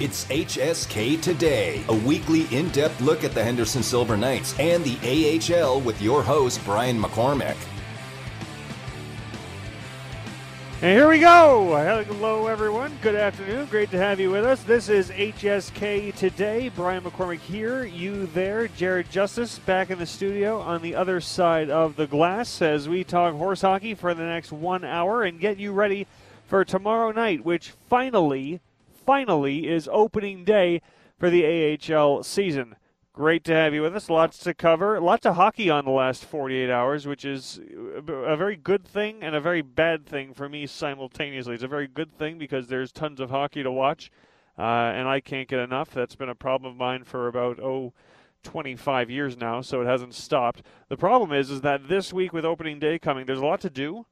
It's HSK Today, a weekly in depth look at the Henderson Silver Knights and the AHL with your host, Brian McCormack. And here we go. Hello, everyone. Good afternoon. Great to have you with us. This is HSK Today. Brian McCormack here, you there. Jared Justice back in the studio on the other side of the glass as we talk horse hockey for the next one hour and get you ready for tomorrow night, which finally, finally is opening day for the AHL season. Great to have you with us. Lots to cover. Lots of hockey on the last 48 hours, which is a very good thing and a very bad thing for me simultaneously. It's a very good thing because there's tons of hockey to watch, uh, and I can't get enough. That's been a problem of mine for about, oh, 25 years now, so it hasn't stopped. The problem is, is that this week with opening day coming, there's a lot to do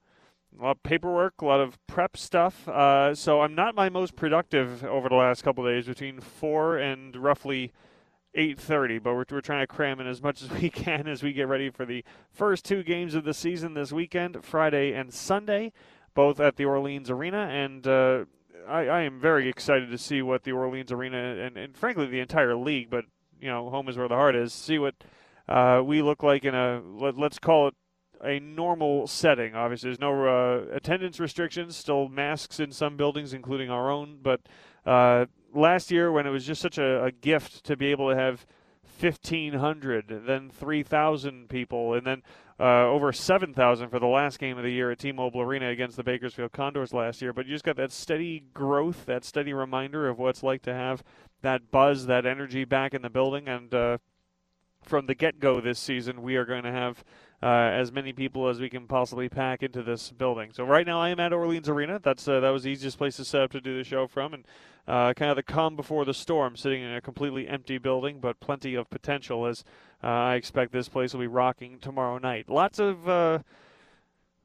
a lot of paperwork, a lot of prep stuff. Uh, so I'm not my most productive over the last couple days between four and roughly 8:30. But we're, we're trying to cram in as much as we can as we get ready for the first two games of the season this weekend, Friday and Sunday, both at the Orleans Arena. And uh, I, I, am very excited to see what the Orleans Arena and, and, frankly the entire league, but you know, home is where the heart is. See what uh, we look like in a let, let's call it a normal setting. Obviously, there's no uh, attendance restrictions, still masks in some buildings, including our own. But uh, last year, when it was just such a, a, gift to be able to have 1,500, then 3,000 people, and then uh, over 7,000 for the last game of the year at T-Mobile Arena against the Bakersfield Condors last year. But you just got that steady growth, that steady reminder of what it's like to have that buzz, that energy back in the building, and uh, from the get-go this season, we are going to have uh, as many people as we can possibly pack into this building. So right now I am at Orleans Arena. That's uh, that was the easiest place to set up to do the show from, and uh, kind of the calm before the storm, sitting in a completely empty building, but plenty of potential as uh, I expect this place will be rocking tomorrow night. Lots of uh,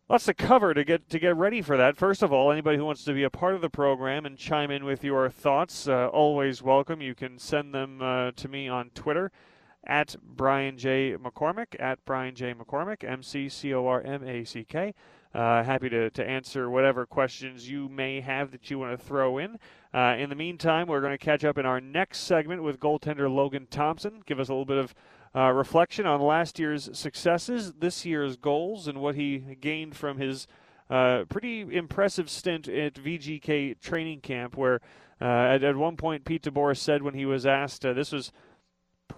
lots to cover to get to get ready for that. First of all, anybody who wants to be a part of the program and chime in with your thoughts, uh, always welcome. You can send them uh, to me on Twitter at Brian J. McCormack, at Brian J. McCormack, M C C O R M A C K. Uh, happy to, to answer whatever questions you may have that you want to throw in. Uh, in the meantime, we're going to catch up in our next segment with goaltender Logan Thompson, give us a little bit of uh, reflection on last year's successes, this year's goals, and what he gained from his uh, pretty impressive stint at VGK training camp, where uh, at, at one point Pete DeBoer said when he was asked, uh, this was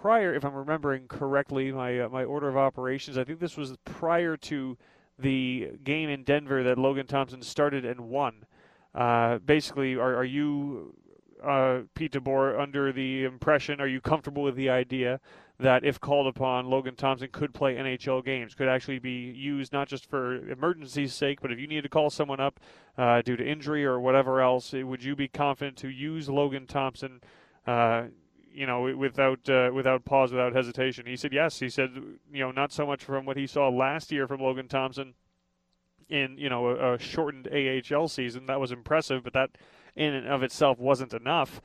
prior, if I'm remembering correctly, my uh, my order of operations. I think this was prior to the game in Denver that Logan Thompson started and won. Uh, basically, are, are you, uh, Pete DeBoer, under the impression, are you comfortable with the idea that if called upon, Logan Thompson could play NHL games, could actually be used not just for emergency's sake, but if you need to call someone up uh, due to injury or whatever else, would you be confident to use Logan Thompson? Uh, you know, without uh, without pause, without hesitation. He said yes. He said, you know, not so much from what he saw last year from Logan Thompson in you know a, a shortened AHL season. That was impressive, but that in and of itself wasn't enough.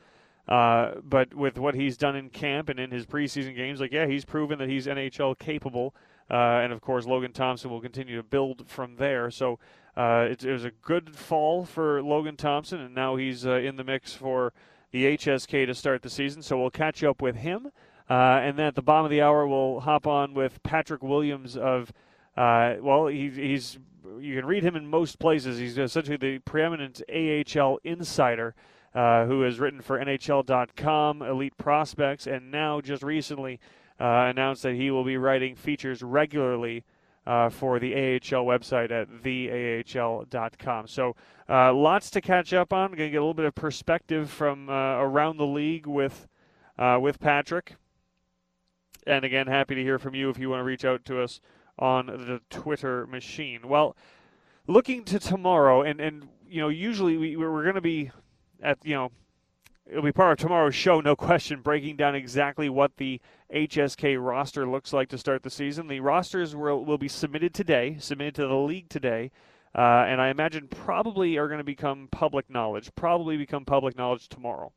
Uh, but with what he's done in camp and in his preseason games, like yeah, he's proven that he's NHL capable. Uh, and of course, Logan Thompson will continue to build from there. So uh, it, it, was a good fall for Logan Thompson, and now he's uh, in the mix for the HSK to start the season. So we'll catch up with him. Uh, and then at the bottom of the hour, we'll hop on with Patrick Williams of, uh, well, he, he's, you can read him in most places. He's essentially the preeminent AHL insider uh, who has written for NHL.com, Elite Prospects, and now just recently uh, announced that he will be writing features regularly uh, for the AHL website at theahl.com. So uh, lots to catch up on. Going to get a little bit of perspective from uh, around the league with uh, with Patrick. And again, happy to hear from you if you want to reach out to us on the Twitter machine. Well, looking to tomorrow, and and you know, usually we, we're going to be at you know it'll be part of tomorrow's show, no question, breaking down exactly what the HSK roster looks like to start the season. The rosters will, will be submitted today, submitted to the league today, uh, and I imagine probably are going to become public knowledge, probably become public knowledge tomorrow.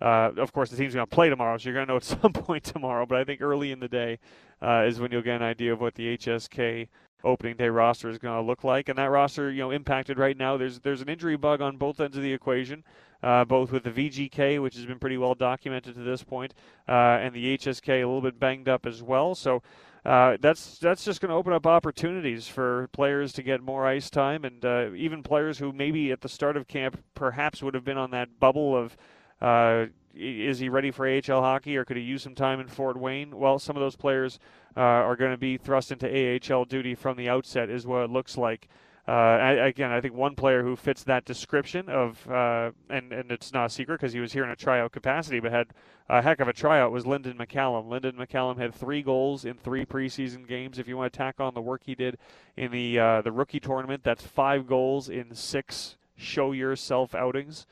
Uh, of course, the team's going to play tomorrow, so you're going to know at some point tomorrow, but I think early in the day uh, is when you'll get an idea of what the HSK opening day roster is going to look like. And that roster, you know, impacted right now. There's there's an injury bug on both ends of the equation, uh, both with the VGK, which has been pretty well documented to this point, uh, and the HSK a little bit banged up as well. So. Uh, that's that's just going to open up opportunities for players to get more ice time, and uh, even players who maybe at the start of camp perhaps would have been on that bubble of uh, is he ready for AHL hockey or could he use some time in Fort Wayne? Well, some of those players uh, are going to be thrust into AHL duty from the outset, is what it looks like. Uh, I, again, I think one player who fits that description of, uh, and, and it's not a secret because he was here in a tryout capacity, but had a heck of a tryout, was Lynden McCallum. Lynden McCallum had three goals in three preseason games. If you want to tack on the work he did in the uh, the rookie tournament, that's five goals in six show yourself outings.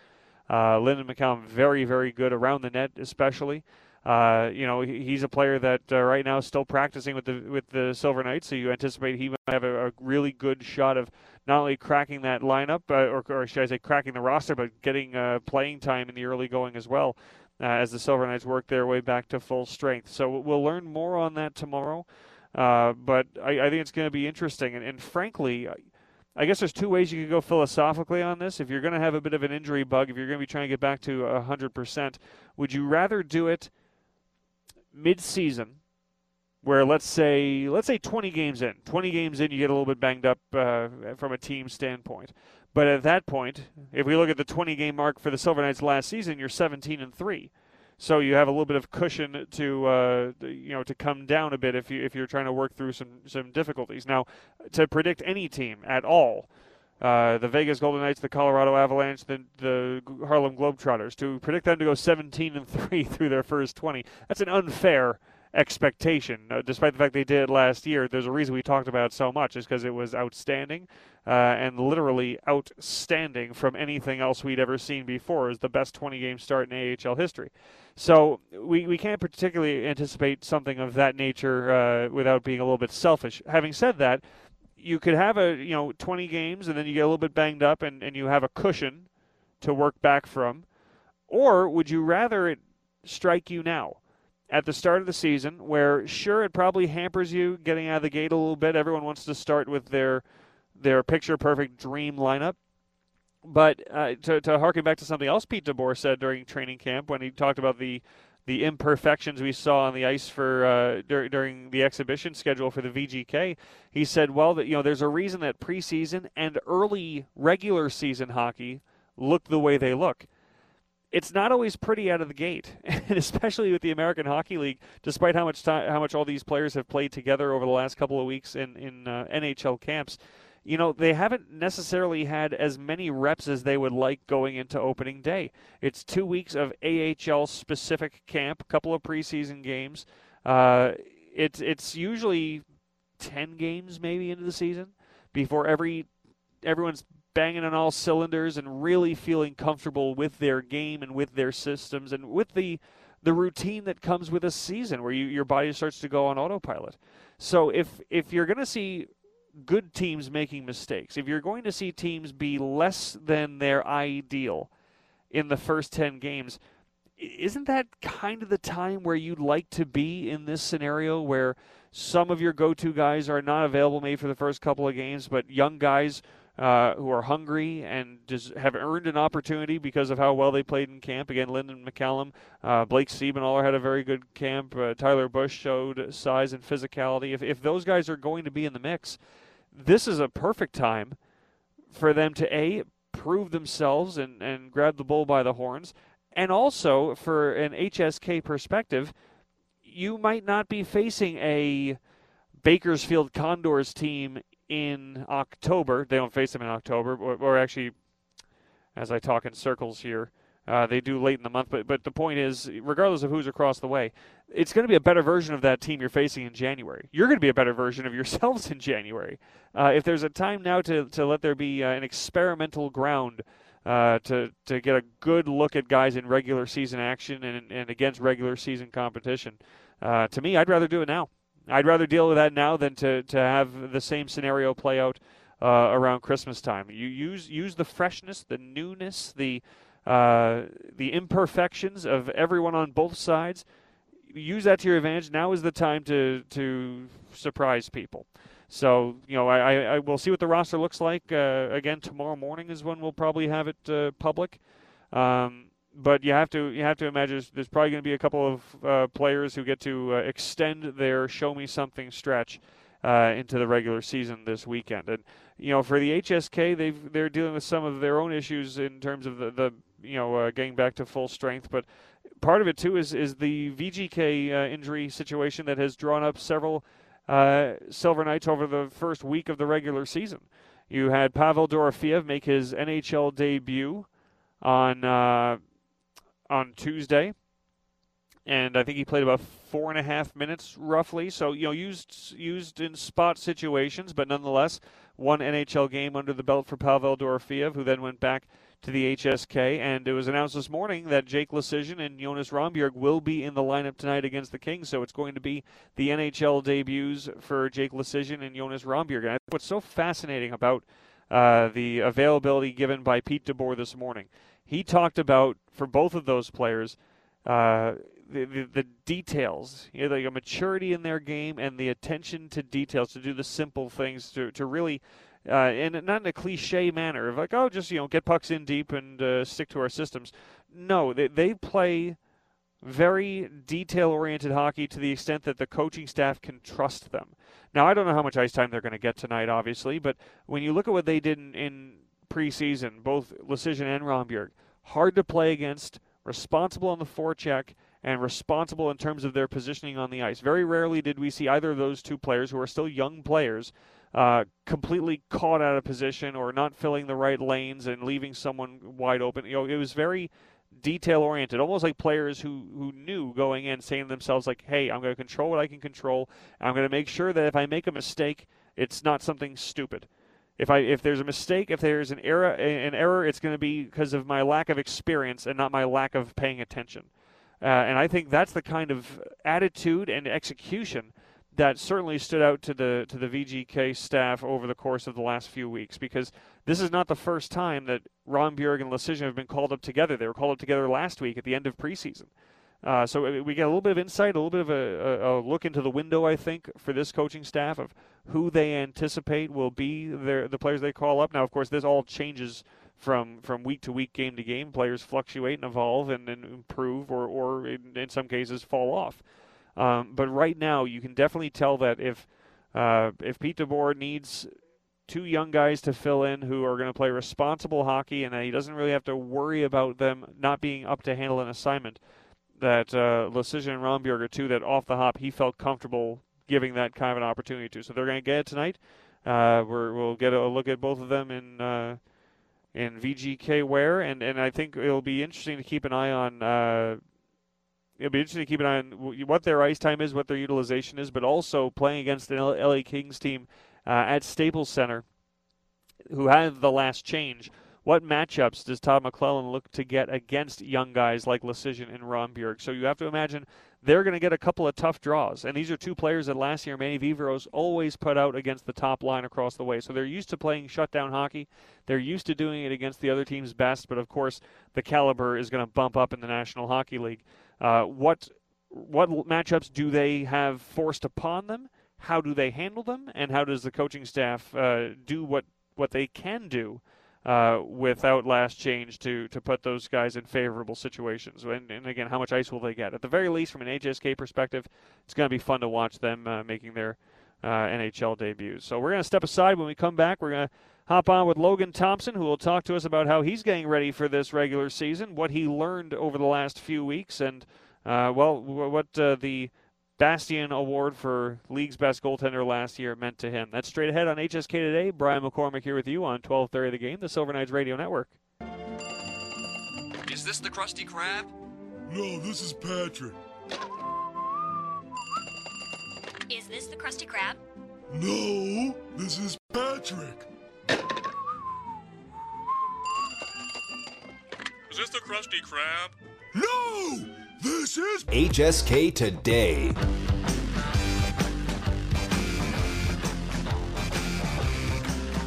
Uh, Lynden McCallum, very, very good around the net, especially. Uh, you know, he's a player that uh, right now is still practicing with the with the Silver Knights, so you anticipate he might have a, a really good shot of not only cracking that lineup, uh, or, or, should I say, cracking the roster, but getting uh, playing time in the early going as well, uh, as the Silver Knights work their way back to full strength. So we'll learn more on that tomorrow. But I, I, think it's going to be interesting, and, and frankly, I guess there's two ways you can go philosophically on this. If you're going to have a bit of an injury bug, if you're going to be trying to get back to 100%, would you rather do it mid-season where let's say let's say 20 games in. 20 games in you get a little bit banged up uh, from a team standpoint. But at that point if we look at the 20 game mark for the silver knights last season you're 17 and 3 so you have a little bit of cushion to uh, you know to come down a bit if you if you're trying to work through some some difficulties. Now, to predict any team at all, uh, the Vegas Golden Knights, the Colorado Avalanche, the the Harlem Globetrotters, to predict them to go 17 and three through their first 20, that's an unfair expectation. Uh, despite the fact they did it last year, there's a reason we talked about so much, is because it was outstanding uh, and literally outstanding from anything else we'd ever seen before. Is the best 20 game start in AHL history. So we, we can't particularly anticipate something of that nature uh, without being a little bit selfish. Having said that, you could have a you know 20 games and then you get a little bit banged up and, and you have a cushion to work back from, or would you rather it strike you now? At the start of the season, where sure it probably hampers you getting out of the gate a little bit. Everyone wants to start with their their picture perfect dream lineup. But uh, to, to harken back to something else Pete DeBoer said during training camp when he talked about the the imperfections we saw on the ice for uh, dur- during the exhibition schedule for the VGK, he said, "Well, that you know, there's a reason that preseason and early regular season hockey look the way they look." It's not always pretty out of the gate, and especially with the American Hockey League. Despite how much time, how much all these players have played together over the last couple of weeks in in uh, NHL camps, you know, they haven't necessarily had as many reps as they would like going into opening day. It's two weeks of AHL specific camp, a couple of preseason games. Uh, it's it's usually ten games maybe into the season before every everyone's banging on all cylinders and really feeling comfortable with their game and with their systems and with the the routine that comes with a season where you, your body starts to go on autopilot. So if if you're going to see good teams making mistakes, if you're going to see teams be less than their ideal in the first 10 games, isn't that kind of the time where you'd like to be in this scenario where some of your go to guys are not available maybe for the first couple of games, but young guys uh, who are hungry and have earned an opportunity because of how well they played in camp. Again, Lynden McCallum, uh, Blake Siebenthaler had a very good camp. Uh, Tyler Bush showed size and physicality. If, if those guys are going to be in the mix, this is a perfect time for them to a prove themselves and, and grab the bull by the horns, and also for an HSK perspective, you might not be facing a Bakersfield Condors team in October. They don't face them in October, or, or actually, as I talk in circles here, uh, they do late in the month, but but the point is, regardless of who's across the way, it's going to be a better version of that team you're facing in January. You're going to be a better version of yourselves in January. Uh, if there's a time now to to let there be uh, an experimental ground uh, to to get a good look at guys in regular season action and and against regular season competition, uh, to me, I'd rather do it now. I'd rather deal with that now than to to have the same scenario play out uh, around Christmas time. You use use the freshness, the newness, the uh, the imperfections of everyone on both sides. Use that to your advantage. Now is the time to to surprise people. So you know, I, I, I will see what the roster looks like. Uh, again, tomorrow morning is when we'll probably have it uh, public. Um, but you have to you have to imagine there's, probably going to be a couple of uh, players who get to uh, extend their show me something stretch uh, into the regular season this weekend. And you know, for the HSK, they've they're dealing with some of their own issues in terms of the, the you know uh, getting back to full strength. But part of it too is is the VGK uh, injury situation that has drawn up several uh, Silver Knights over the first week of the regular season. You had Pavel Dorofeev make his NHL debut on on Tuesday, and I think he played about four and a half minutes roughly. So you know, used used in spot situations, but nonetheless, one NHL game under the belt for Pavel Dorofeev, who then went back to the HSK. And it was announced this morning that Jake Leschyshyn and Jonas Rondbjerg will be in the lineup tonight against the Kings. So it's going to be the NHL debuts for Jake Leschyshyn and Jonas Rondbjerg. And what's so fascinating about uh, the availability given by Pete DeBoer this morning he talked about for both of those players uh, the, the, the, details, you know, like maturity in their game and the attention to details to do the simple things to, to really, uh, and not in a cliche manner of like, oh, just, you know, get pucks in deep and uh, stick to our systems. No, they, they play very detail oriented hockey to the extent that the coaching staff can trust them. Now, I don't know how much ice time they're going to get tonight, obviously, but when you look at what they did in, in preseason, both Leschyshyn and Rondbjerg. Hard to play against, responsible on the forecheck, and responsible in terms of their positioning on the ice. Very rarely did we see either of those two players, who are still young players, uh, completely caught out of position or not filling the right lanes and leaving someone wide open. You know, it was very detail oriented, almost like players who, who knew going in, saying to themselves, like, hey, I'm going to control what I can control. I'm going to make sure that if I make a mistake, it's not something stupid. If I if there's a mistake, if there's an error, an error, it's going to be because of my lack of experience and not my lack of paying attention. Uh, and I think that's the kind of attitude and execution that certainly stood out to the to the VGK staff over the course of the last few weeks because this is not the first time that Rondbjerg and Leschyshyn have been called up together. They were called up together last week at the end of preseason. Uh, so we get a little bit of insight, a little bit of a, a, a, look into the window, I think, for this coaching staff of who they anticipate will be their, the players they call up. Now, of course, this all changes from, from week to week, game to game. Players fluctuate and evolve and, and improve, or, or in, in some cases, fall off. Um, but right now, you can definitely tell that if uh, if Pete DeBoer needs two young guys to fill in who are going to play responsible hockey, and that he doesn't really have to worry about them not being up to handle an assignment that uh, Leschyshyn and Rondbjerg are two that off the hop he felt comfortable giving that kind of an opportunity to. So they're going to get it tonight. Uh, we will get a look at both of them in uh, in VGK wear, and, and I think it'll be interesting to keep an eye on. Uh, it'll be interesting to keep an eye on what their ice time is, what their utilization is, but also playing against an LA Kings team uh, at Staples Center, who had the last change what matchups does Todd McLellan look to get against young guys like Leschyshyn and Rondbjerg? So you have to imagine they're going to get a couple of tough draws. And these are two players that last year Manny Viveros always put out against the top line across the way. So they're used to playing shutdown hockey. They're used to doing it against the other team's best. But of course, the caliber is going to bump up in the National Hockey League. Uh, what what matchups do they have forced upon them? How do they handle them? And how does the coaching staff uh, do what what they can do? Uh, without last change to to put those guys in favorable situations. And, and, again, how much ice will they get? At the very least, from an HSK perspective, it's going to be fun to watch them uh, making their uh, NHL debuts. So we're going to step aside. When we come back, we're going to hop on with Logan Thompson, who will talk to us about how he's getting ready for this regular season, what he learned over the last few weeks, and uh, well, what uh, the Bastien Award for league's best goaltender last year meant to him. That's straight ahead on HSK today. Brian McCormack here with you on 12:30 the game, the Silver Knights Radio Network. Is this the Krusty Krab? No, this is Patrick. Is this the Krusty Krab? No, this is Patrick. Is this the Krusty Krab? No! This is HSK Today.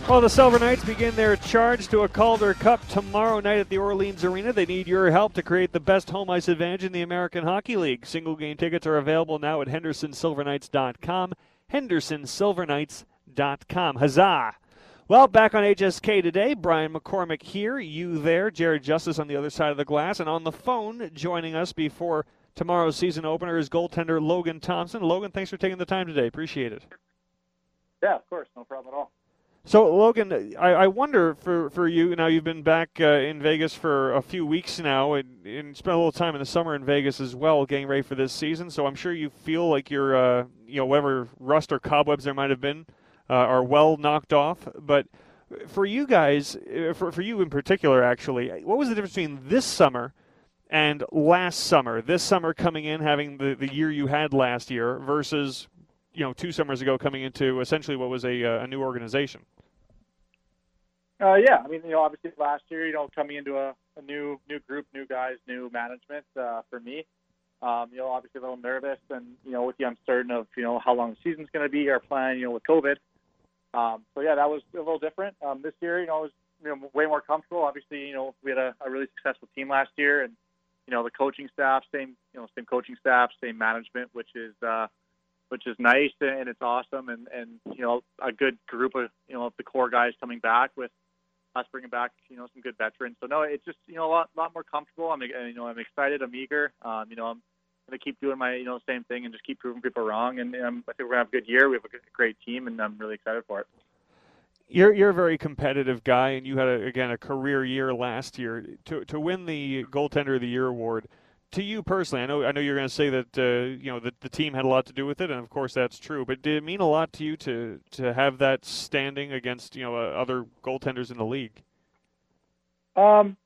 Well, the Silver Knights begin their charge to a Calder Cup tomorrow night at the Orleans Arena. They need your help to create the best home ice advantage in the American Hockey League. Single game tickets are available now at HendersonSilverKnights.com. HendersonSilverKnights.com Huzzah! Well, back on HSK today, Brian McCormack here, you there, Jared Justice on the other side of the glass, and on the phone joining us before tomorrow's season opener is goaltender Logan Thompson. Logan, thanks for taking the time today. Appreciate it. Yeah, of course, no problem at all. So, Logan, I, I wonder for, for you now. You've been back uh, in Vegas for a few weeks now, and, and spent a little time in the summer in Vegas as well, getting ready for this season. So, I'm sure you feel like you're, uh, you know, whatever rust or cobwebs there might have been, uh, are well knocked off. But for you guys, uh, for for you in particular, actually, what was the difference between this summer and last summer? This summer coming in, having the, the year you had last year, versus you know two summers ago coming into essentially what was a, uh, a new organization. Uh, yeah, I mean, you know, obviously last year, you know, coming into a, a new new group, new guys, new management uh, for me. Um, you know, obviously a little nervous, and you know, with the uncertain of you know how long the season's going to be, our plan, you know, with COVID. Um, so yeah, that was a little different. Um, this year, you know, it was you know way more comfortable. Obviously, you know, we had a, a really successful team last year, and you know, the coaching staff, same you know, same coaching staff, same management, which is uh, which is nice and it's awesome, and and you know, a good group of you know the core guys coming back with us bringing back you know some good veterans. So no, it's just you know a lot lot more comfortable. I'm you know I'm excited. I'm eager. Um, you know I'm going to keep doing my you know same thing and just keep proving people wrong. And um, I think we're gonna have a good year. We have a great team, and I'm really excited for it. You're you're a very competitive guy, and you had a, again a career year last year to to win the goaltender of the year award. To you personally, I know I know you're going to say that uh, you know the, the team had a lot to do with it, and of course that's true. But did it mean a lot to you to to have that standing against you know uh, other goaltenders in the league? Um,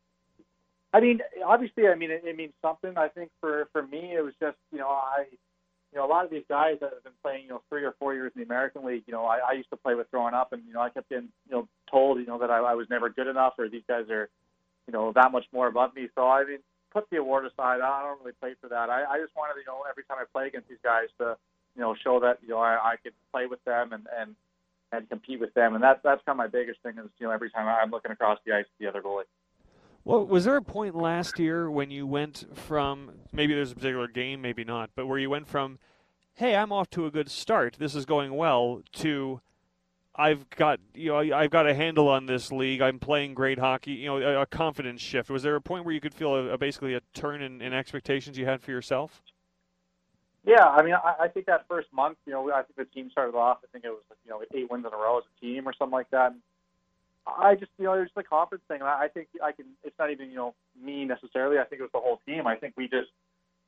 I mean, obviously, I mean it, it means something. I think for for me, it was just you know I you know, a lot of these guys that have been playing, you know, three or four years in the American League, you know, I, I used to play with growing up, and you know, I kept getting, you know, told, you know, that I, I was never good enough, or these guys are, you know, that much more above me. So I mean, put the award aside. I don't really play for that. I, I just wanted, you know, every time I play against these guys to, you know, show that you know I, I could play with them and and and compete with them, and that's that's kind of my biggest thing is, you know, every time I'm looking across the ice, at the other goalie. Well, was there a point last year when you went from maybe there's a particular game, maybe not, but where you went from, hey, I'm off to a good start, this is going well, to I've got you know I've got a handle on this league. I'm playing great hockey. You know, a, a confidence shift. Was there a point where you could feel a, a basically a turn in, in, expectations you had for yourself? Yeah, I mean, I, I think that first month, you know, I think the team started off. I think it was you know eight wins in a row as a team or something like that. And I just you know it was just a confidence thing. I, I think I can. It's not even you know me necessarily. I think it was the whole team. I think we just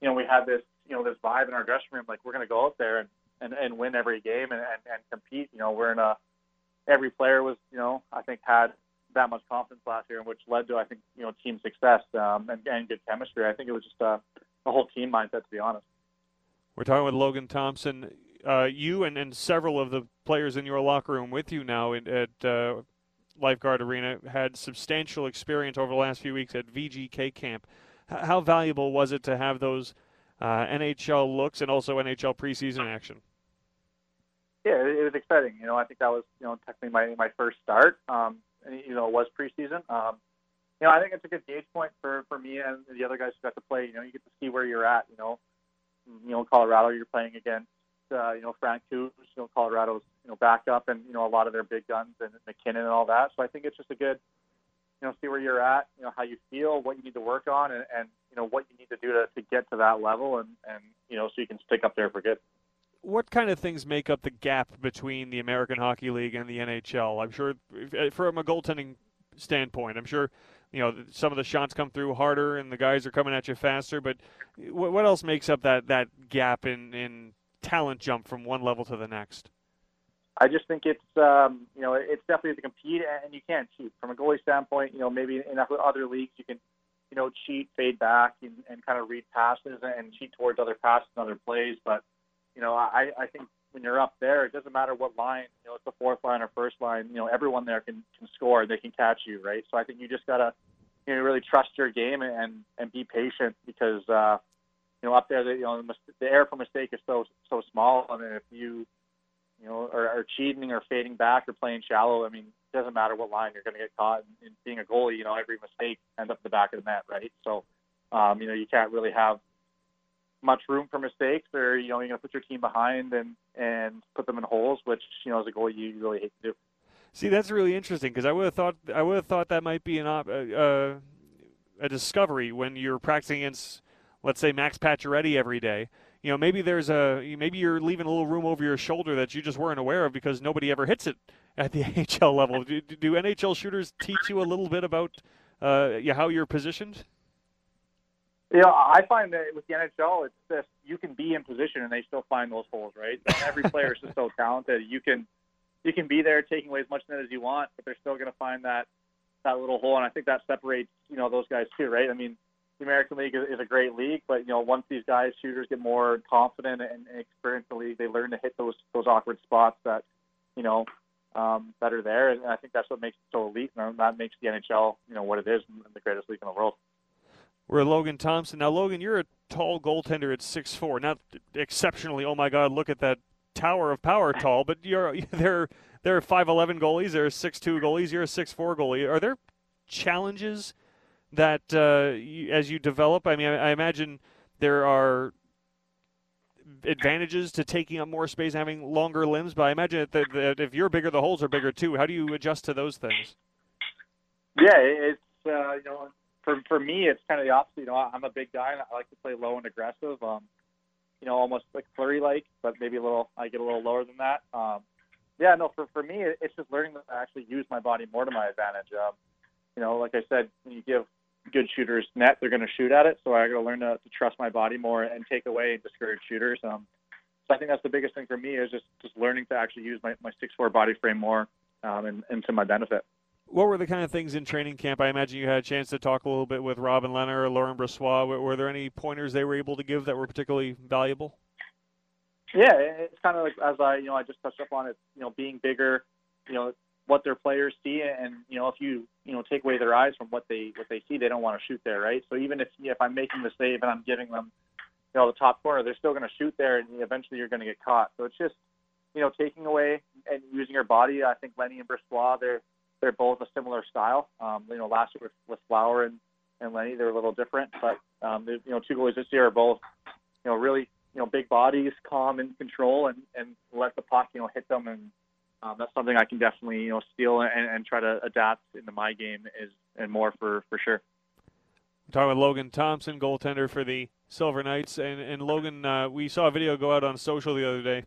you know we had this you know this vibe in our dressing room like we're going to go out there and, and and win every game and, and and compete. You know, we're in a every player was, you know, I think had that much confidence last year, which led to, I think, you know, team success um, and, and good chemistry. I think it was just a, a whole team mindset, to be honest. We're talking with Logan Thompson. Uh, you and, and several of the players in your locker room with you now in, at uh, Lifeguard Arena had substantial experience over the last few weeks at VGK camp. H- how valuable was it to have those uh, NHL looks and also NHL preseason action? yeah, it, was exciting. You know, I think that was you know technically my my first start. Um, and you know, it was preseason. Um, you know, I think it's a good gauge point for for me and the other guys who got to play. You know, you get to see where you're at. You know, you know, Colorado, you're playing against. Uh, you know, Francouz, you know, Colorado's, you know, backup and, you know, a lot of their big guns and MacKinnon and all that. So I think it's just a good, you know, see where you're at, you know, how you feel, what you need to work on and, and you know, what you need to do to, to get to that level and, and, you know, so you can stick up there for good what kind of things make up the gap between the American Hockey League and the NHL? I'm sure, from a goaltending standpoint, I'm sure you know some of the shots come through harder and the guys are coming at you faster. But what else makes up that that gap in in talent jump from one level to the next? I just think it's um, you know it's definitely to compete and you can't cheat from a goalie standpoint. You know maybe in other leagues you can you know cheat, fade back, and, and kind of read passes and cheat towards other passes and other plays, but you know, I, I think when you're up there, it doesn't matter what line, you know, it's the fourth line or first line, you know, everyone there can, can score, and they can catch you, right? So I think you just gotta, you know, really trust your game and and be patient because, uh, you know, up there, the, you know, the air for mistake is so so small. I mean, if you, you know, are, are cheating or fading back or playing shallow, I mean, it doesn't matter what line you're going to get caught. And, and being a goalie, you know, every mistake ends up in the back of the net, right? So, um, you know, you can't really have much room for mistakes, or you know, you're going to put your team behind and and put them in holes, which you know, as a goalie, you really hate to do. See, that's really interesting because I would have thought I would have thought that might be an op- uh, a discovery when you're practicing against, let's say, Max Pacioretty every day. You know, maybe there's a maybe you're leaving a little room over your shoulder that you just weren't aware of because nobody ever hits it at the NHL level. Do, do NHL shooters teach you a little bit about uh, how you're positioned? You know, I find that with the NHL, it's just you can be in position and they still find those holes, right? Every player is just so talented. You can you can be there taking away as much net as you want, but they're still going to find that that little hole, and I think that separates you know those guys too, right? I mean, the American League is a great league, but you know once these guys shooters get more confident and, experience the league, they learn to hit those those awkward spots that you know um, that are there, and I think that's what makes it so elite, and that makes the NHL you know what it is and the greatest league in the world. We're Logan Thompson. Now, Logan, you're a tall goaltender at six four. Not exceptionally. Oh my God! Look at that tower of power, tall. But you're there. There are five eleven goalies. There are six two goalies. You're a six four goalie. Are there challenges that uh, you, as you develop? I mean, I, I imagine there are advantages to taking up more space, having longer limbs. But I imagine that, that if you're bigger, the holes are bigger too. How do you adjust to those things? Yeah, it's uh, you know for for me, it's kind of the opposite. You know, I'm a big guy and I like to play low and aggressive. Um, you know, almost like Fleury like, but maybe a little. I get a little lower than that. Um, yeah, no, for for me, it's just learning to actually use my body more to my advantage. Um, you know, like I said, when you give good shooters net, they're going to shoot at it. So I got to learn to, to trust my body more and take away and discourage shooters. Um, so I think that's the biggest thing for me is just just learning to actually use my my six four body frame more um, and, and to my benefit. What were the kind of things in training camp? I imagine you had a chance to talk a little bit with Robin Lehner or Laurent Brossoit. Were, were there any pointers they were able to give that were particularly valuable? Yeah, it's kind of like as I you know I just touched up on it. You know, being bigger, you know what their players see, and you know if you you know take away their eyes from what they what they see, they don't want to shoot there, right? So even if if I'm making the save and I'm giving them you know the top corner, they're still going to shoot there, and eventually you're going to get caught. So it's just you know taking away and using your body. I think Lenny and Brossoit, they're they're both a similar style. Um, you know, last year with, with Flower and, and Lenny, they're a little different, but um, you know, two goalies this year are both you know really you know big bodies, calm and control, and and let the puck you know hit them, and um, that's something I can definitely you know steal and, and try to adapt into my game is and more for for sure. I'm talking with Logan Thompson, goaltender for the Silver Knights, and and Logan, uh, we saw a video go out on social the other day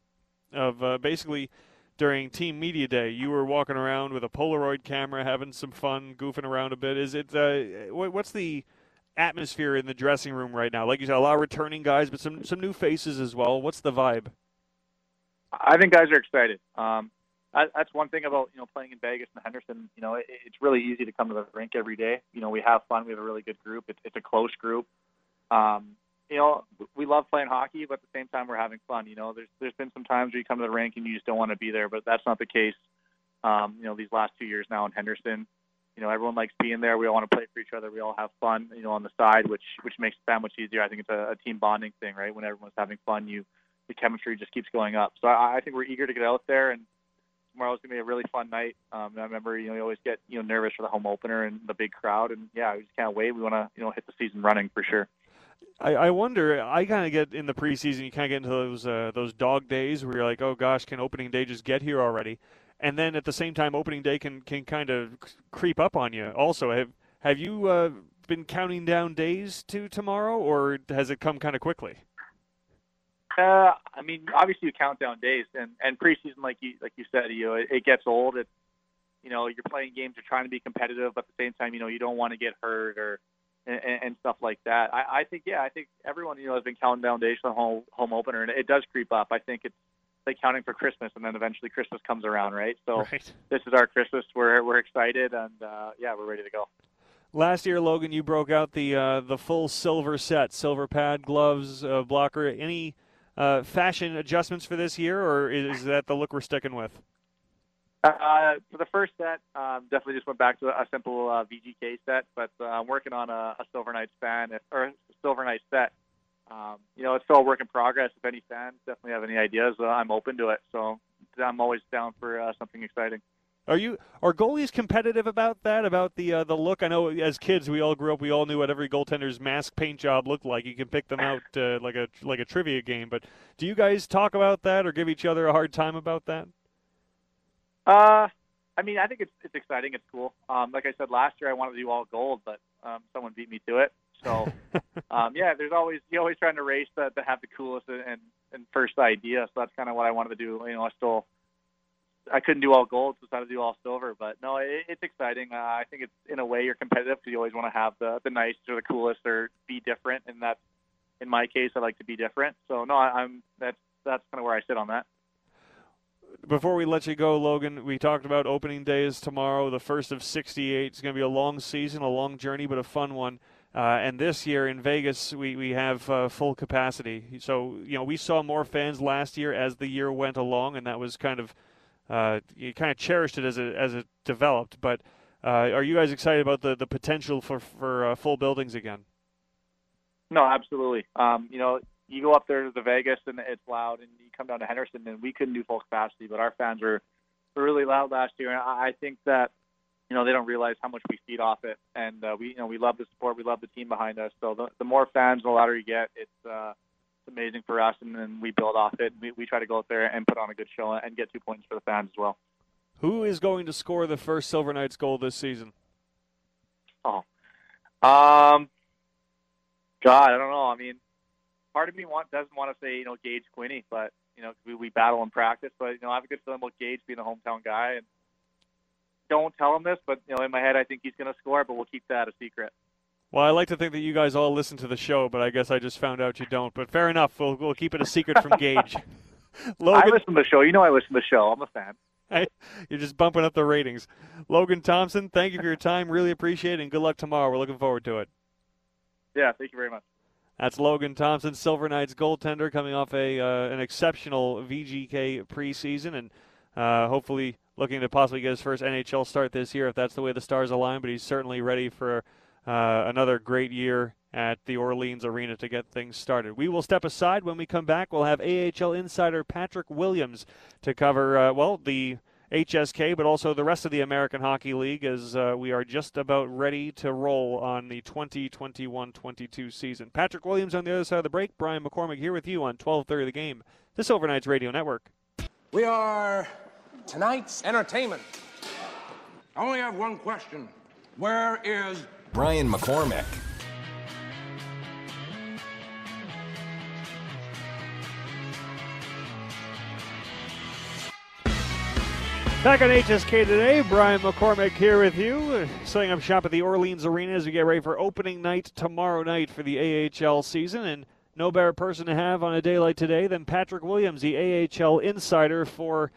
of uh, basically during Team Media Day. You were walking around with a Polaroid camera, having some fun, goofing around a bit. Is it uh, what's the atmosphere in the dressing room right now? Like you said, a lot of returning guys, but some some new faces as well. What's the vibe? I think guys are excited. Um, that's one thing about you know playing in Vegas and Henderson. You know, it, it's really easy to come to the rink every day. You know, we have fun. We have a really good group. It's, it's a close group. Um, you know, we love playing hockey, but at the same time, we're having fun. You know, there's there's been some times where you come to the rink and you just don't want to be there, but that's not the case. Um, you know, these last two years now in Henderson, you know, everyone likes being there. We all want to play for each other. We all have fun, you know, on the side, which which makes it that much easier. I think it's a, a team bonding thing, right? When everyone's having fun, you the chemistry just keeps going up. So I, I think we're eager to get out there, and tomorrow's gonna be a really fun night. Um, I remember, you know, you always get you know nervous for the home opener and the big crowd, and yeah, we just can't wait. We want to you know hit the season running for sure. I, I wonder. I kind of get in the preseason. You kind of get into those uh, those dog days where you're like, oh gosh, can opening day just get here already? And then at the same time, opening day can can kind of creep up on you. Also, have have you uh, been counting down days to tomorrow, or has it come kind of quickly? Uh, I mean, obviously you count down days, and and preseason, like you like you said, you know, it, it gets old. It's you know, you're playing games, you're trying to be competitive, but at the same time, you know, you don't want to get hurt or and, and stuff like that. I, I think, yeah, I think everyone you know has been counting down days for the home home opener, and it does creep up. I think it's like counting for Christmas, and then eventually Christmas comes around, right? So right. this is our Christmas. We're we're excited, and uh, yeah, we're ready to go. Last year, Logan, you broke out the uh, the full silver set, silver pad, gloves, uh, blocker. Any uh, fashion adjustments for this year, or is that the look we're sticking with? Uh, for the first set, um, definitely just went back to a simple uh, VGK set, but uh, I'm working on a, a Silver Knights fan or a Silver Knights set. Um, you know, it's still a work in progress. If any fans definitely have any ideas, uh, I'm open to it. So I'm always down for uh, something exciting. Are you are goalies competitive about that? About the uh, the look? I know as kids we all grew up. We all knew what every goaltender's mask paint job looked like. You can pick them out uh, like a like a trivia game. But do you guys talk about that or give each other a hard time about that? Uh, I mean, I think it's it's exciting. It's cool. Um, like I said last year, I wanted to do all gold, but um, someone beat me to it. So, um, yeah, there's always you always trying to race to, to have the coolest and and first idea. So that's kind of what I wanted to do. You know, I still I couldn't do all gold, so I had to do all silver. But no, it, it's exciting. Uh, I think it's in a way you're competitive because you always want to have the the nicest or the coolest or be different, and that's in my case, I like to be different. So no, I, I'm that's that's kind of where I sit on that. Before we let you go, Logan, we talked about opening day is tomorrow, the first of 68. It's going to be a long season, a long journey, but a fun one. Uh, and this year in Vegas, we, we have uh, full capacity. So, you know, we saw more fans last year as the year went along, and that was kind of uh, you kind of cherished it as it as it developed. But uh, are you guys excited about the, the potential for for uh, full buildings again? No, absolutely. Um, you know, you go up there to the Vegas and it's loud, and you come down to Henderson and we couldn't do full capacity, but our fans were, really loud last year, and I think that you know they don't realize how much we feed off it, and uh, we you know we love the support, we love the team behind us. So the, the more fans, the louder you get. It's uh, it's amazing for us, and then we build off it. We, we try to go out there and put on a good show and get two points for the fans as well. Who is going to score the first Silver Knights goal this season? Oh, um, God, I don't know. I mean, part of me want doesn't want to say you know Gage Quinney, but you know we, we battle in practice. But you know I have a good feeling about Gage being a hometown guy, and don't tell him this, but you know in my head I think he's going to score, but we'll keep that a secret. Well, I like to think that you guys all listen to the show, but I guess I just found out you don't. But fair enough. We'll, we'll keep it a secret from Gage. Logan, I listen to the show. You know I listen to the show. I'm a fan. Hey, you're just bumping up the ratings. Logan Thompson, thank you for your time. Really appreciate it, and good luck tomorrow. We're looking forward to it. Yeah, thank you very much. That's Logan Thompson, Silver Knights goaltender, coming off a uh, an exceptional VGK preseason, and uh, hopefully looking to possibly get his first NHL start this year if that's the way the stars align. But he's certainly ready for uh, another great year at the Orleans Arena to get things started. We will step aside when we come back. We'll have AHL insider Patrick Williams to cover, uh, well, the HSK, but also the rest of the American Hockey League as uh, we are just about ready to roll on the 2021 22 season. Patrick Williams on the other side of the break. Brian McCormack here with you on 1230 The Game, the Silver Knights Radio Network. We are tonight's entertainment. I only have one question Where is Brian McCormack. Back on HSK today, Brian McCormack here with you, setting up shop at the Orleans Arena as we get ready for opening night tomorrow night for the AHL season. And no better person to have on a day like today than Patrick Williams, the AHL insider for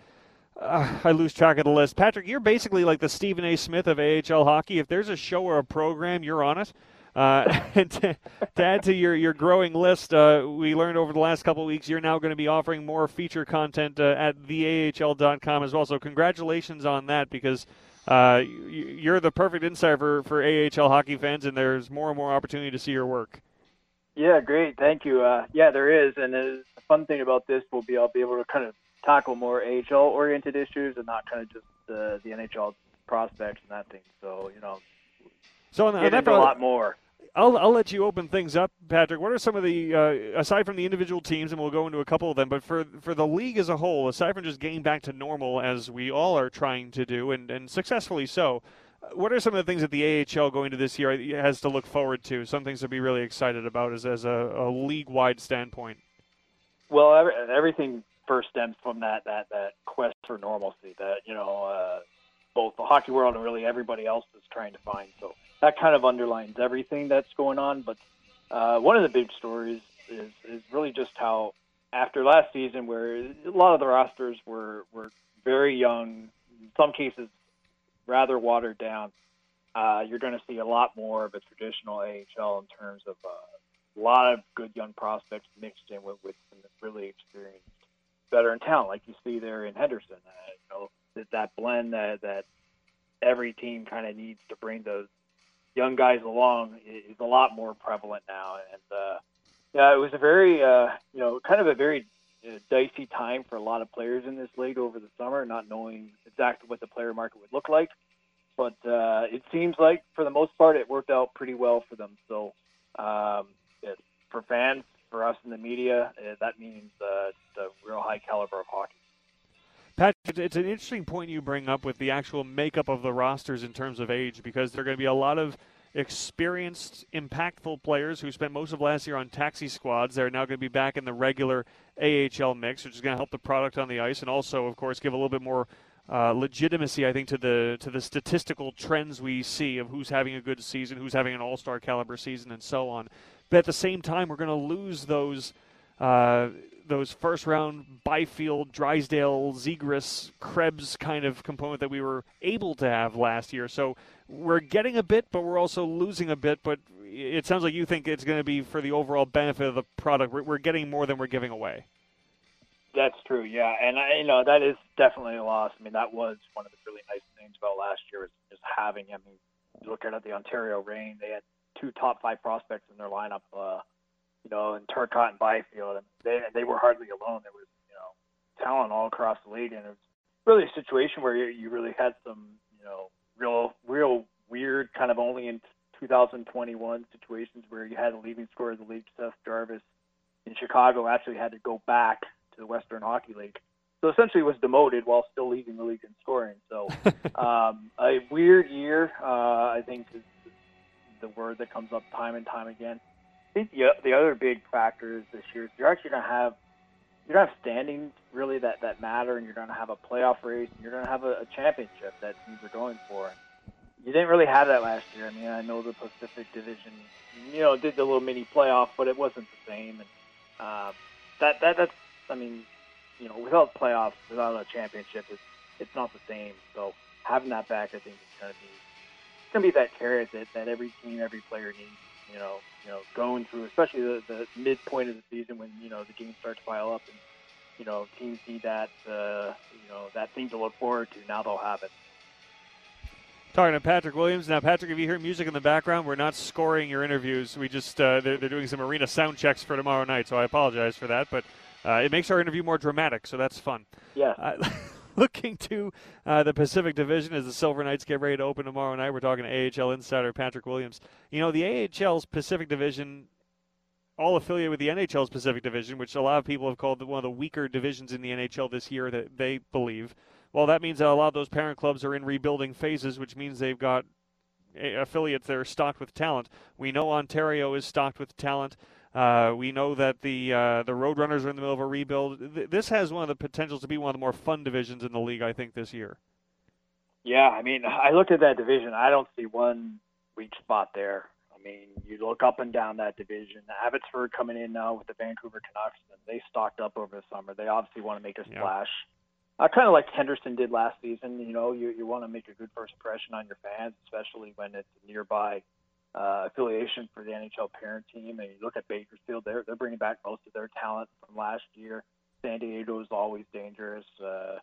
uh, I lose track of the list. Patrick, you're basically like the Stephen A. Smith of AHL hockey. If there's a show or a program, you're on it. Uh, and to, to, add to your, your growing list, uh, we learned over the last couple of weeks you're now going to be offering more feature content uh, at theahl.com as well. So congratulations on that because uh, you're the perfect insider for, for AHL hockey fans, and there's more and more opportunity to see your work. Yeah, great. Thank you. Uh, yeah, there is, and the fun thing about this will be I'll be able to kind of tackle more AHL oriented issues and not kind of just the the NHL prospects and that thing. So you know, so on, on that, a lot more. I'll, I'll let you open things up, Patrick. What are some of the uh, aside from the individual teams, and we'll go into a couple of them, but for for the league as a whole, aside from just getting back to normal as we all are trying to do, and, and successfully so, what are some of the things that the AHL going to this year has to look forward to? Some things to be really excited about as as a, a league wide standpoint. Well, every, everything first stems from that that that quest for normalcy that you know uh, both the hockey world and really everybody else is trying to find. So that kind of underlines everything that's going on. But uh, one of the big stories is is really just how after last season, where a lot of the rosters were were very young, in some cases rather watered down. Uh, you're going to see a lot more of a traditional AHL in terms of uh, a lot of good young prospects mixed in with, with some really experienced veteran talent, like you see there in Henderson. Uh, you know, that, that blend that that every team kind of needs to bring those young guys along is a lot more prevalent now. And uh, yeah, it was a very uh, you know kind of a very a dicey time for a lot of players in this league over the summer, not knowing exactly what the player market would look like. But uh, it seems like, for the most part, it worked out pretty well for them. So, um, it, for fans, for us in the media, that means the, a real high caliber of hockey. Patrick, it's an interesting point you bring up with the actual makeup of the rosters in terms of age, because there are going to be a lot of experienced, impactful players who spent most of last year on taxi squads. They're now going to be back in the regular AHL mix, which is going to help the product on the ice, and also, of course, give a little bit more uh, legitimacy, I think, to the to the statistical trends we see of who's having a good season, who's having an All Star caliber season, and so on. But at the same time, we're going to lose those. Uh, those first round Byfield, Drysdale, Zegras, Krebs kind of component that we were able to have last year. So we're getting a bit, but we're also losing a bit. But it sounds like you think it's going to be for the overall benefit of the product. We're getting more than we're giving away. That's true, yeah, and I, you know that is definitely a loss. I mean, that was one of the really nice things about last year is just having. I mean, you look at the Ontario Reign; they had two top five prospects in their lineup. Uh, you know, and Turcotte and Byfield, and they they were hardly alone. There was you know talent all across the league, and it was really a situation where you, you really had some you know real real weird kind of only in 2021 situations where you had a leading scorer of the league, Seth Jarvis, in Chicago, actually had to go back to the Western Hockey League. So essentially was demoted while still leading the league in scoring. So um, a weird year, uh, I think, the word that comes up time and time again I think the, the other big factor is this year you're actually going to have you're going to have standings really that, that matter, and you're going to have a playoff race, and you're going to have a, a championship that teams are going for. You didn't really have that last year. I mean, I know the Pacific Division, you know, did the little mini playoff, but it wasn't the same. And um, that that that's, I mean, you know, without playoffs, without a championship, it's it's not the same. So having that back, I think, is going to be to be that carrot that, that every team, every player needs you know, you know, going through, especially the, the midpoint of the season when you know the games start to pile up, and you know teams need that, uh, you know, that thing to look forward to. Now they'll have it. Talking to Patrick Williams now, Patrick. If you hear music in the background, we're not scoring your interviews. We just uh, they're, they're doing some arena sound checks for tomorrow night, so I apologize for that. But uh, it makes our interview more dramatic, so that's fun. Yeah. Uh, looking to uh, the Pacific Division as the Silver Knights get ready to open tomorrow night. We're talking to AHL insider Patrick Williams. You know, the AHL's Pacific Division, all affiliated with the NHL's Pacific Division, which a lot of people have called one of the weaker divisions in the NHL this year that they believe. Well, that means that a lot of those parent clubs are in rebuilding phases, which means they've got affiliates that are stocked with talent. We know Ontario is stocked with talent. Uh, we know that the uh, the Roadrunners are in the middle of a rebuild. Th- this has one of the potentials to be one of the more fun divisions in the league, I think, this year. Yeah, I mean, I look at that division. I don't see one weak spot there. I mean, you look up and down that division. Abbotsford coming in now with the Vancouver Canucks, and they stocked up over the summer. They obviously want to make a splash. Yeah. Uh, kind of like Henderson did last season. You know, you you want to make a good first impression on your fans, especially when it's nearby uh, affiliation for the NHL parent team. And you look at Bakersfield; they're they're bringing back most of their talent from last year. San Diego is always dangerous. Uh,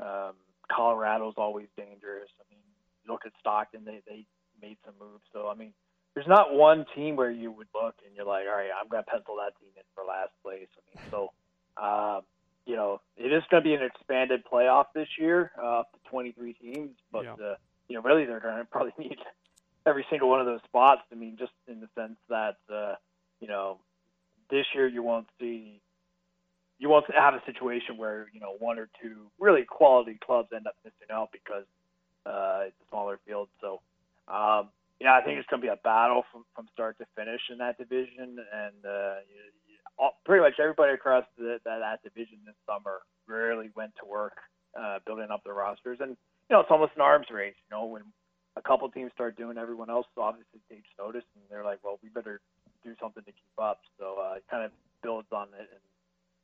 um, Colorado is always dangerous. I mean, you look at Stockton; they they made some moves. So I mean, there's not one team where you would look and you're like, all right, I'm going to pencil that team in for last place. I mean, so. Um, you know, it is going to be an expanded playoff this year, uh, up to 23 teams. But yeah. uh, you know, really, they're going to probably need every single one of those spots. I mean, just in the sense that uh, you know, this year you won't see you won't have a situation where you know one or two really quality clubs end up missing out because uh, it's a smaller field. So um, yeah, I think it's going to be a battle from, from start to finish in that division, and uh, you, all, pretty much everybody across the, that, that division this summer really went to work uh, building up their rosters, and you know it's almost an arms race. You know when a couple teams start doing, everyone else obviously takes notice, and they're like, well, we better do something to keep up. So uh, it kind of builds on it, and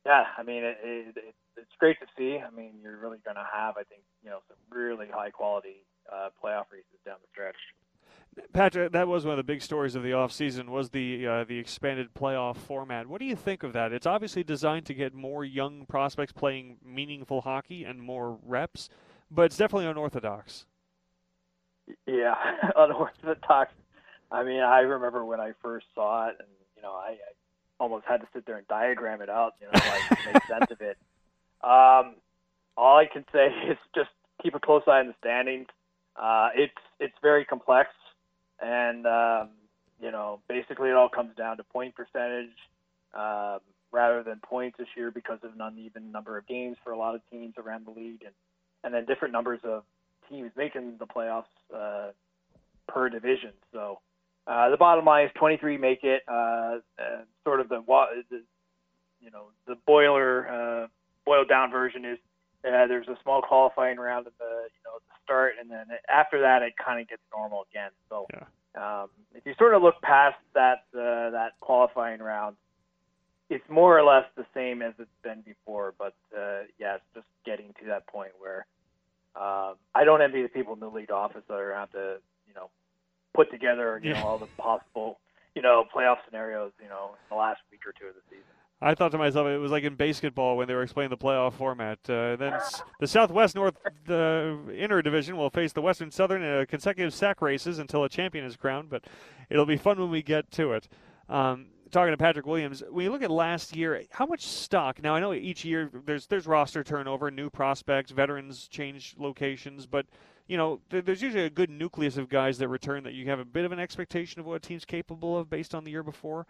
yeah, I mean, it, it, it, it's great to see. I mean, you're really going to have, I think, you know, some really high quality uh, playoff races down the stretch. Patrick, that was one of the big stories of the offseason was the uh, the expanded playoff format. What do you think of that? It's obviously designed to get more young prospects playing meaningful hockey and more reps, but it's definitely unorthodox. Yeah, unorthodox. I mean, I remember when I first saw it, and you know, I, I almost had to sit there and diagram it out, you know, like to make sense of it. Um, all I can say is just keep a close eye on the standings. Uh, it's it's very complex, and um, you know, basically it all comes down to point percentage um, rather than points this year because of an uneven number of games for a lot of teams around the league, and and then different numbers of teams making the playoffs uh, per division. So uh, the bottom line is 23 make it. Uh, uh, sort of the, the you know the boiler uh, boiled down version is uh, there's a small qualifying round at the you know the start, and then after that it kind of gets normal again. So Yeah. um, if you sort of look past that uh, that qualifying round, it's more or less the same as it's been before. But uh, yeah, it's just getting to that point where um, I don't envy the people in the league office that are have to you know put together you Yeah. know all the possible you know playoff scenarios you know in the last week or two of the season. I thought to myself it was like in basketball when they were explaining the playoff format. Uh, then the Southwest North the inner division will face the Western Southern in a consecutive sack races until a champion is crowned. But it'll be fun when we get to it. Um, talking to Patrick Williams, when you look at last year, how much stock? Now I know each year there's there's roster turnover, new prospects, veterans change locations, but you know there, there's usually a good nucleus of guys that return that you have a bit of an expectation of what a team's capable of based on the year before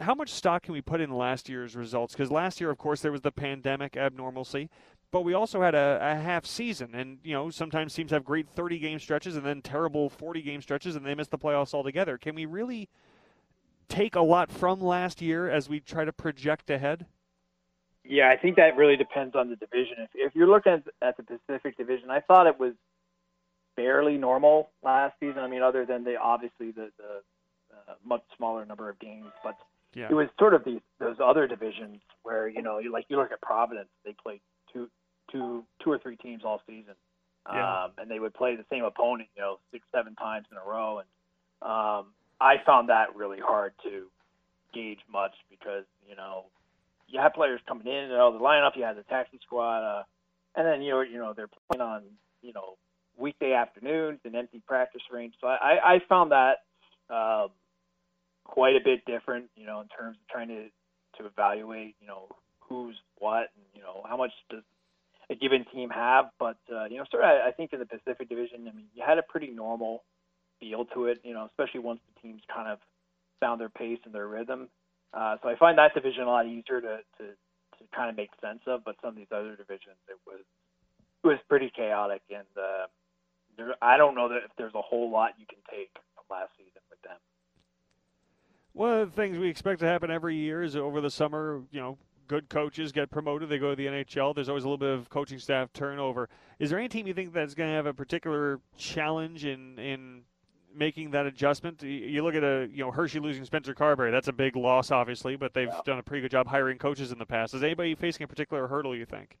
how much stock can we put in last year's results? Because last year, of course, there was the pandemic abnormalcy, but we also had a, a half season, and you know sometimes teams have great 30 game stretches and then terrible 40 game stretches, and they miss the playoffs altogether. Can we really take a lot from last year as we try to project ahead? Yeah, I think that really depends on the division. If, if you're looking at, at the Pacific Division, I thought it was fairly normal last season. I mean, other than the obviously the, the uh, much smaller number of games, but Yeah. it was sort of these those other divisions where you know, you like you look at Providence, they played two two two or three teams all season, Yeah. um, and they would play the same opponent, you know, six seven times in a row, and um, I found that really hard to gauge much because you know you have players coming in and of the lineup, you have the taxi squad, uh, and then you know you know they're playing on you know weekday afternoons and empty practice range. So I, I, I found that um, quite a bit different, you know, in terms of trying to to evaluate, you know, who's what and you know how much does a given team have. But uh, you know, sort of, I think in the Pacific Division, I mean, you had a pretty normal feel to it, you know, especially once the teams kind of found their pace and their rhythm. Uh, so I find that division a lot easier to, to, to kind of make sense of, but some of these other divisions, it was it was pretty chaotic, and uh, there, I don't know that if there's a whole lot you can take from last season with them. One of the things we expect to happen every year is over the summer, you know, good coaches get promoted, they go to the NHL. There's always a little bit of coaching staff turnover. Is there any team you think that's going to have a particular challenge in in making that adjustment? You- look at a you know Hershey losing Spencer Carbery. That's a big loss, obviously, but they've Yeah. done a pretty good job hiring coaches in the past. Is anybody facing a particular hurdle? You think?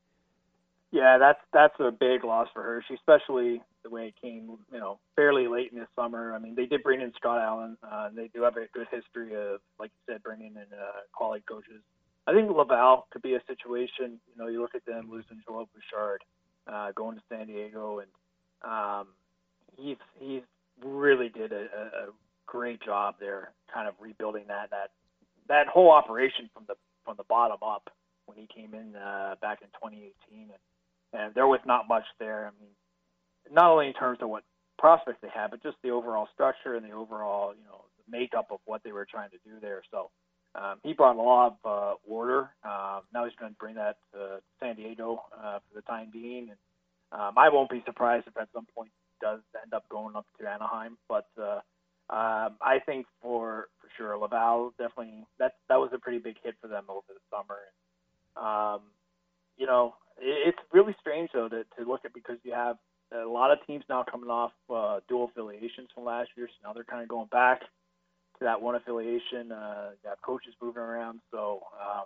Yeah, that's that's a big loss for Hershey, especially the way it came, you know, fairly late in the summer. I mean, they did bring in Scott Allen. Uh, they do have a good history of, like you said, bringing in uh, quality coaches. I think Laval could be a situation. You know, you look at them losing Joel Bouchard, uh, going to San Diego, and um, he's he's really did a, a, great job there, kind of rebuilding that that that whole operation from the from the bottom up when he came in uh, back in 2018, and, and there was not much there. I mean, not only in terms of what prospects they had, but just the overall structure and the overall you know makeup of what they were trying to do there. So. Um, he brought a lot of uh, order. Um, now he's going to bring that to San Diego uh, for the time being, and um, I won't be surprised if at some point does end up going up to Anaheim. But uh, um, I think for for sure, Laval definitely that that was a pretty big hit for them over the summer. Um, you know, it, it's really strange though to, to look at because you have a lot of teams now coming off uh, dual affiliations from last year, so now they're kind of going back to that one affiliation. Uh, you have coaches moving around, so um,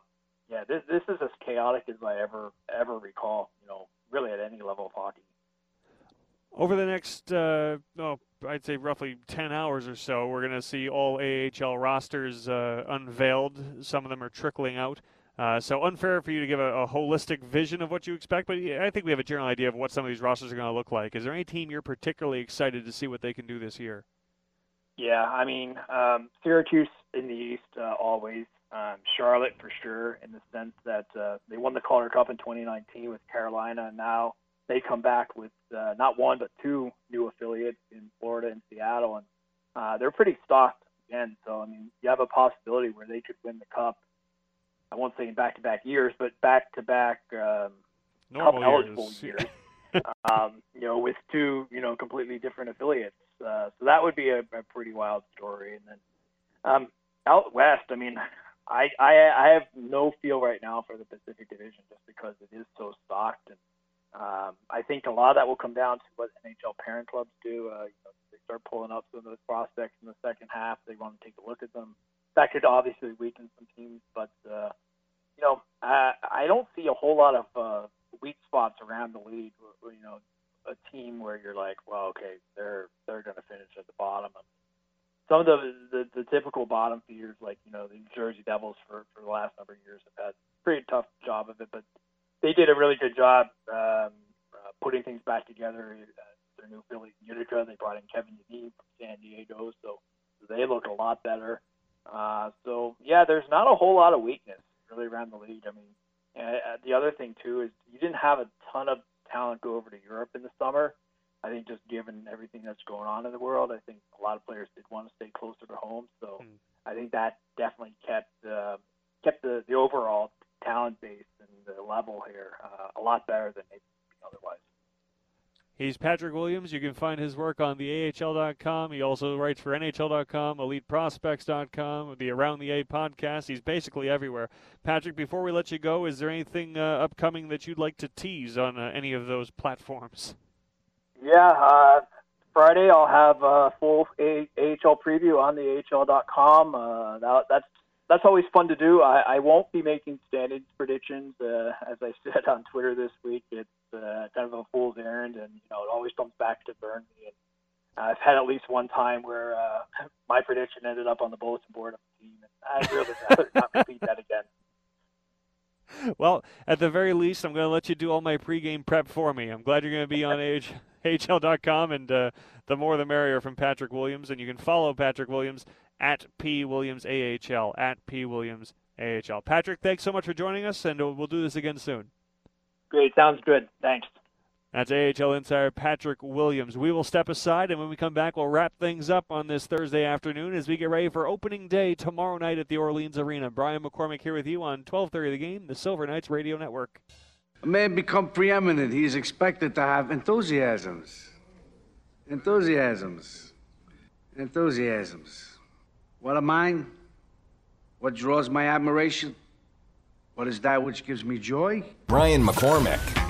yeah, this this is as chaotic as I ever ever recall. You know, really at any level of hockey. Over the next, uh, oh, I'd say roughly 10 hours or so, we're going to see all AHL rosters uh, unveiled. Some of them are trickling out. Uh, so unfair for you to give a, a holistic vision of what you expect, but I think we have a general idea of what some of these rosters are going to look like. Is there any team you're particularly excited to see what they can do this year? Yeah, I mean, um, Syracuse in the East uh, always. Um, Charlotte for sure, in the sense that uh, they won the Calder Cup in 2019 with Carolina, now they come back with uh, not one but two new affiliates in Florida and Seattle, and uh, they're pretty stocked again. So I mean, you have a possibility where they could win the cup. I won't say in back-to-back years, but back-to-back um, cup Normal eligible years. years. um, you know, with two you know completely different affiliates. Uh, so that would be a, a pretty wild story. And then um, out west, I mean, I, I I have no feel right now for the Pacific Division just because it is so stocked, and um, I think a lot of that will come down to what NHL parent clubs do. Uh, you know, they start pulling up some of those prospects in the second half. They want to take a look at them. That could obviously weaken some teams, but uh, you know, I, I don't see a whole lot of uh, weak spots around the league. where- You know, a team where you're like, well, okay, they're they're going to finish at the bottom. And some of the, the the typical bottom feeders, like you know the New Jersey Devils for for the last number of years, have had a pretty tough job of it, but they did a really good job um, uh, putting things back together. Uh, their new in Utica, they brought in Kevin Dineen from San Diego, so they look a lot better. Uh, so yeah, there's not a whole lot of weakness really around the league. I mean, and uh, the other thing too is you didn't have a ton of talent go over to Europe in the summer. I think just given everything that's going on in the world, I think a lot of players did want to stay closer to home. So Hmm. I think that definitely kept uh, kept the, the overall talent base and the level here uh, a lot better than maybe otherwise. He's Patrick Williams. You can find his work on the AHL.com. He also writes for NHL.com, EliteProspects.com, the Around the A podcast. He's basically everywhere. Patrick, before we let you go, is there anything uh, upcoming that you'd like to tease on uh, any of those platforms? Yeah, uh, Friday I'll have a full a- AHL preview on the AHL.com. Uh, that, that's that's always fun to do. I, I won't be making standings predictions, uh, as I said on Twitter this week. It's uh, kind of a fool's errand, and you know it always comes back to burn me. And I've had at least one time where uh, my prediction ended up on the bulletin board of the team, and I'd really rather not repeat that again. Well, at the very least, I'm going to let you do all my pregame prep for me. I'm glad you're going to be on AH, AHL.com, and uh, the more the merrier from Patrick Williams. And you can follow Patrick Williams at P Williams AHL at P Williams AHL. Patrick, thanks so much for joining us, and we'll do this again soon. Great, sounds good. Thanks. That's AHL insider Patrick Williams. We will step aside, and when we come back, we'll wrap things up on this Thursday afternoon as we get ready for opening day tomorrow night at the Orleans Arena. Brian McCormack here with you on 12:30 of The Game, the Silver Knights Radio Network. A man become preeminent, he is expected to have enthusiasms. Enthusiasms. Enthusiasms. What are mine? What draws my admiration? What is that which gives me joy? Brian McCormack.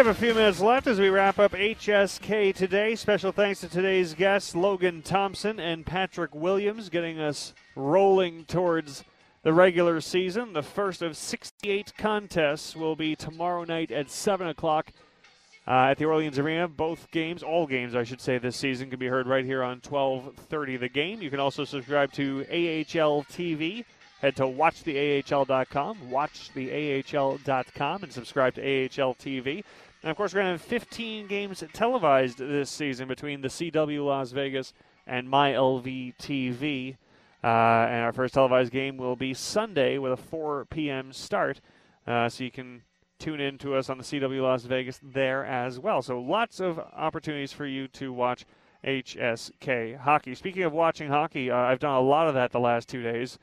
Have a few minutes left as we wrap up HSK today. Special thanks to today's guests, Logan Thompson and Patrick Williams, getting us rolling towards the regular season. The first of 68 contests will be tomorrow night at 7 o'clock uh, at the Orleans Arena. Both games, all games, I should say, this season can be heard right here on 1230 The Game. You can also subscribe to AHL TV. Head to watchtheahl.com, watchtheahl.com, and subscribe to AHL TV. And of course, we're going to have 15 games televised this season between the CW Las Vegas and MyLV TV. Uh, and our first televised game will be Sunday with a 4 p.m. start. Uh, so you can tune in to us on the CW Las Vegas there as well. So lots of opportunities for you to watch HSK hockey. Speaking of watching hockey, uh, I've done a lot of that the last two days.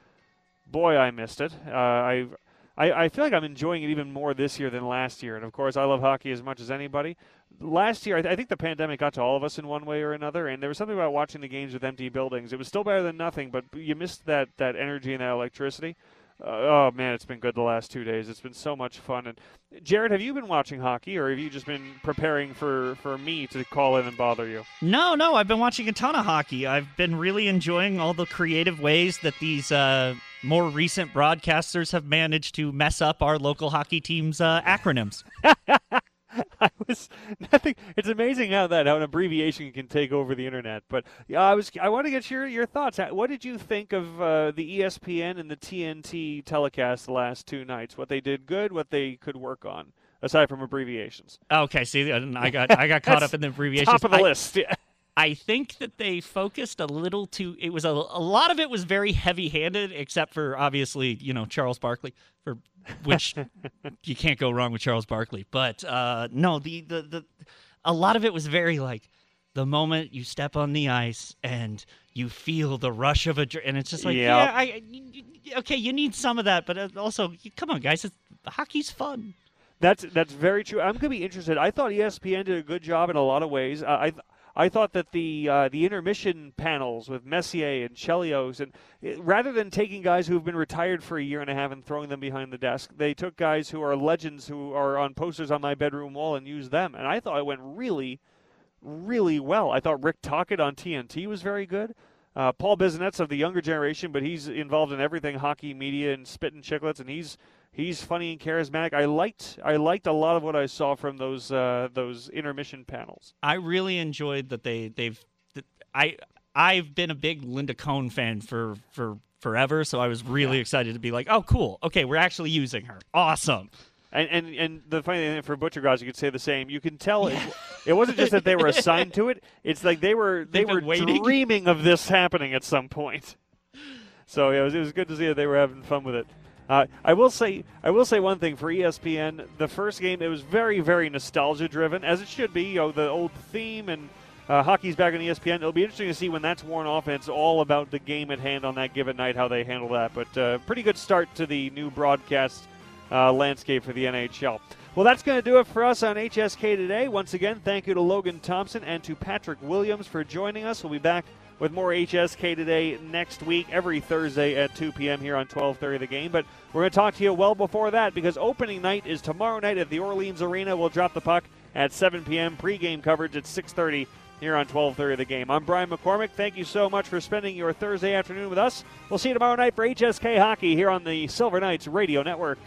Boy, I missed it. Uh, I've I, I feel like I'm enjoying it even more this year than last year. And of course, I love hockey as much as anybody. Last year, I, th- I think the pandemic got to all of us in one way or another, and there was something about watching the games with empty buildings. It was still better than nothing, but you missed that, that energy and that electricity. Uh, oh man, it's been good the last two days. It's been so much fun. And Jared, have you been watching hockey, or have you just been preparing for for me to call in and bother you? No, no, I've been watching a ton of hockey. I've been really enjoying all the creative ways that these uh, more recent broadcasters have managed to mess up our local hockey team's uh, acronyms. I was nothing. It's amazing how that how an abbreviation can take over the internet. But yeah, I was. I want to get your your thoughts. What did you think of uh, the ESPN and the TNT telecast the last two nights? What they did good, what they could work on, aside from abbreviations. Okay, see, I got I got caught up in the abbreviations. Top of the I- list. Yeah. I think that they focused a little too. It was a, a lot of it was very heavy-handed, except for obviously you know Charles Barkley, for which you can't go wrong with Charles Barkley. But uh, no, the, the the a lot of it was very like the moment you step on the ice and you feel the rush of a, and it's just like Yeah. yeah, I, okay, you need some of that, but uh, also come on, guys, it's, hockey's fun. That's that's very true. I'm to be interested. I thought ESPN did a good job in a lot of ways. Uh, I I thought that the uh, the intermission panels with Messier and Chelios, and uh, rather than taking guys who've been retired for a year and a half and throwing them behind the desk, they took guys who are legends who are on posters on my bedroom wall and used them. And I thought it went really, really well. I thought Rick Tocchet on TNT was very good. Uh, Paul Bissonnette's of the younger generation, but he's involved in everything hockey media and Spittin' Chiclets, and he's he's funny and charismatic. I liked I liked a lot of what I saw from those uh, those intermission panels. I really enjoyed that they they've that I I've been a big Linda Cohn fan for for forever, so I was really excited to be like, oh, cool, okay, we're actually using her, awesome. And and, and the funny thing for Butcher Guys, you could say the same. You can tell it, it wasn't just that they were assigned to it. It's like they were they They've were dreaming of this happening at some point. So yeah, it was, it was good to see that they were having fun with it. Uh, I will say I will say one thing for ESPN. The first game it was very very nostalgia driven, as it should be. You know the old theme and uh, hockey's back on ESPN. It'll be interesting to see when that's worn off and it's all about the game at hand on that given night, how they handle that. But uh, pretty good start to the new broadcast uh, landscape for the NHL. Well, that's going to do it for us on HSK today. Once again, thank you to Logan Thompson and to Patrick Williams for joining us. We'll be back with more HSK today next week, every Thursday at 2 p.m. here on 12:30 The Game. But we're going to talk to you well before that because opening night is tomorrow night at the Orleans Arena. We'll drop the puck at 7 p.m. Pre-game coverage at 6:30 here on 12:30 of The Game. I'm Brian McCormack. Thank you so much for spending your Thursday afternoon with us. We'll see you tomorrow night for HSK Hockey here on the Silver Knights Radio Network.